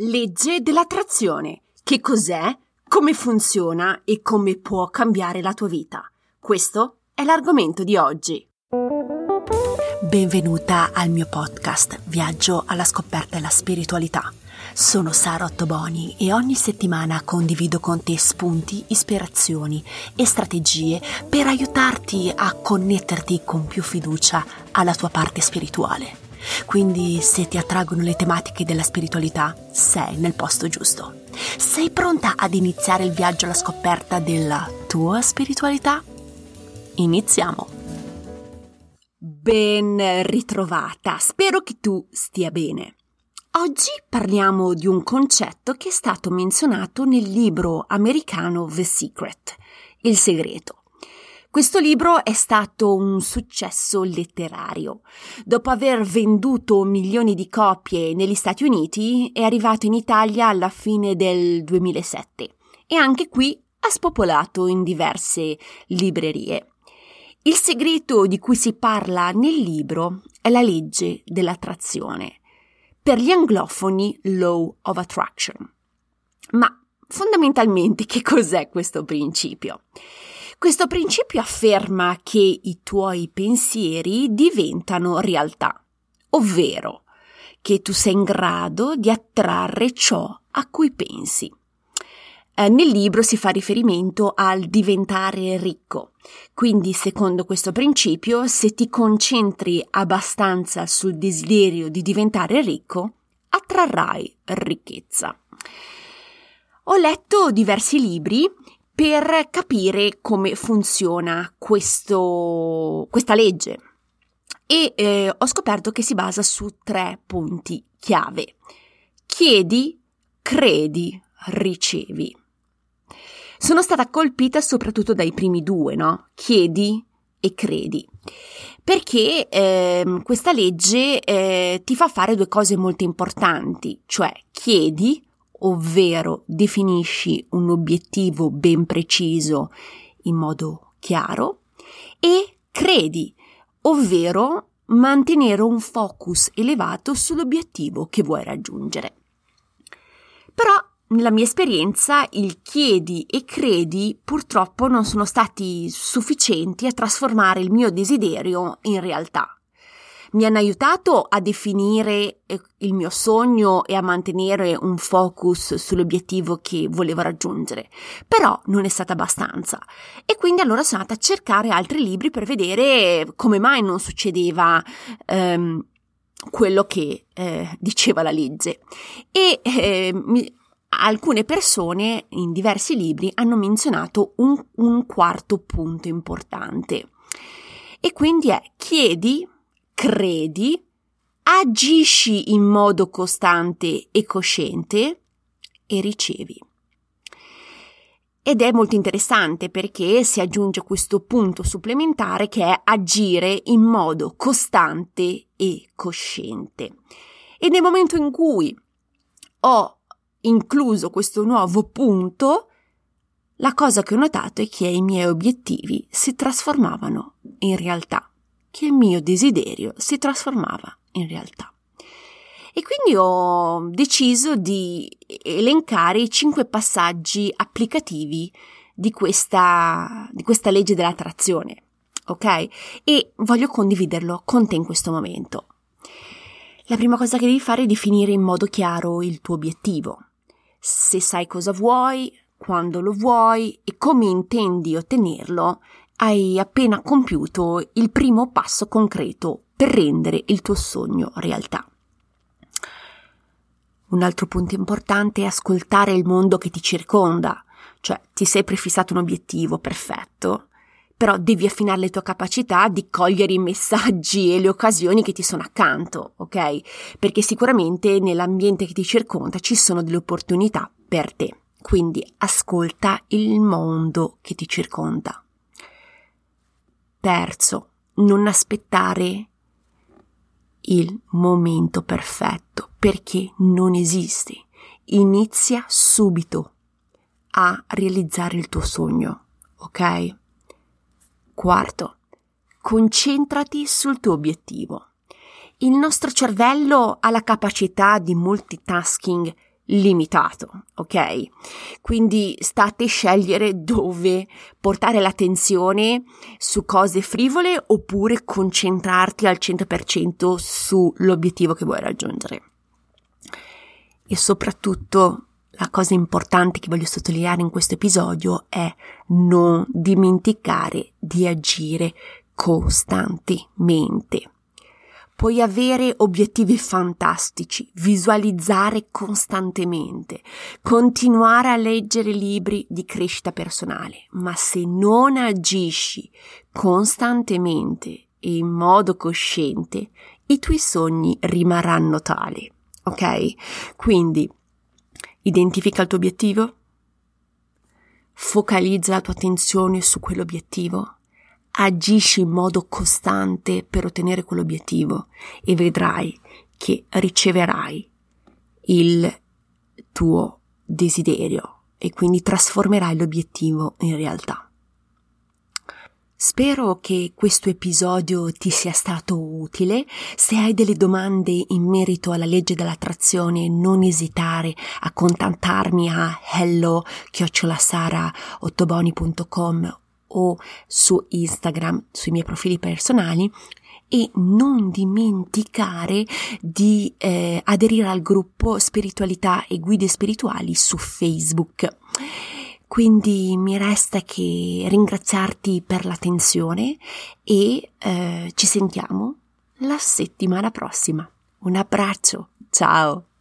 Legge dell'attrazione. Che cos'è? Come funziona e come può cambiare la tua vita? Questo è l'argomento di oggi. Benvenuta al mio podcast Viaggio alla scoperta della spiritualità. Sono Sara Ottoboni e ogni settimana condivido con te spunti, ispirazioni e strategie per aiutarti a connetterti con più fiducia alla tua parte spirituale. Quindi se ti attraggono le tematiche della spiritualità, sei nel posto giusto. Sei pronta ad iniziare il viaggio alla scoperta della tua spiritualità? Iniziamo! Ben ritrovata, spero che tu stia bene. Oggi parliamo di un concetto che è stato menzionato nel libro americano The Secret, Il segreto. Questo libro è stato un successo letterario. Dopo aver venduto milioni di copie negli Stati Uniti, è arrivato in Italia alla fine del 2007 e anche qui ha spopolato in diverse librerie. Il segreto di cui si parla nel libro è la legge dell'attrazione. Per gli anglofoni, Law of Attraction. Ma fondamentalmente che cos'è questo principio? Questo principio afferma che i tuoi pensieri diventano realtà, ovvero che tu sei in grado di attrarre ciò a cui pensi. Eh, nel libro si fa riferimento al diventare ricco, quindi secondo questo principio se ti concentri abbastanza sul desiderio di diventare ricco, attrarrai ricchezza. Ho letto diversi libri per capire come funziona questo, questa legge e eh, ho scoperto che si basa su tre punti chiave. Chiedi, credi, ricevi. Sono stata colpita soprattutto dai primi due, no? Chiedi e credi. Perché eh, questa legge eh, ti fa fare due cose molto importanti, cioè chiedi ovvero definisci un obiettivo ben preciso in modo chiaro e credi, ovvero mantenere un focus elevato sull'obiettivo che vuoi raggiungere. Però nella mia esperienza il chiedi e credi purtroppo non sono stati sufficienti a trasformare il mio desiderio in realtà mi hanno aiutato a definire eh, il mio sogno e a mantenere un focus sull'obiettivo che volevo raggiungere, però non è stata abbastanza. E quindi allora sono andata a cercare altri libri per vedere come mai non succedeva ehm, quello che eh, diceva la legge. E eh, mi, alcune persone in diversi libri hanno menzionato un, un quarto punto importante. E quindi è chiedi credi, agisci in modo costante e cosciente e ricevi. Ed è molto interessante perché si aggiunge questo punto supplementare che è agire in modo costante e cosciente. E nel momento in cui ho incluso questo nuovo punto, la cosa che ho notato è che i miei obiettivi si trasformavano in realtà che il mio desiderio si trasformava in realtà. E quindi ho deciso di elencare i cinque passaggi applicativi di questa, di questa legge dell'attrazione, ok? E voglio condividerlo con te in questo momento. La prima cosa che devi fare è definire in modo chiaro il tuo obiettivo. Se sai cosa vuoi, quando lo vuoi e come intendi ottenerlo, hai appena compiuto il primo passo concreto per rendere il tuo sogno realtà. Un altro punto importante è ascoltare il mondo che ti circonda, cioè ti sei prefissato un obiettivo perfetto, però devi affinare le tue capacità di cogliere i messaggi e le occasioni che ti sono accanto, ok? Perché sicuramente nell'ambiente che ti circonda ci sono delle opportunità per te. Quindi ascolta il mondo che ti circonda. Terzo, non aspettare il momento perfetto perché non esiste. Inizia subito a realizzare il tuo sogno, ok? Quarto, concentrati sul tuo obiettivo. Il nostro cervello ha la capacità di multitasking limitato, ok? Quindi state scegliere dove portare l'attenzione su cose frivole oppure concentrarti al 100% sull'obiettivo che vuoi raggiungere. E soprattutto la cosa importante che voglio sottolineare in questo episodio è non dimenticare di agire costantemente. Puoi avere obiettivi fantastici, visualizzare costantemente, continuare a leggere libri di crescita personale, ma se non agisci costantemente e in modo cosciente, i tuoi sogni rimarranno tali. Ok? Quindi identifica il tuo obiettivo, focalizza la tua attenzione su quell'obiettivo agisci in modo costante per ottenere quell'obiettivo e vedrai che riceverai il tuo desiderio e quindi trasformerai l'obiettivo in realtà. Spero che questo episodio ti sia stato utile. Se hai delle domande in merito alla legge dell'attrazione, non esitare a contattarmi a hello-sara-ottoboni.com o su Instagram, sui miei profili personali e non dimenticare di eh, aderire al gruppo Spiritualità e Guide Spirituali su Facebook. Quindi mi resta che ringraziarti per l'attenzione e eh, ci sentiamo la settimana prossima. Un abbraccio, ciao!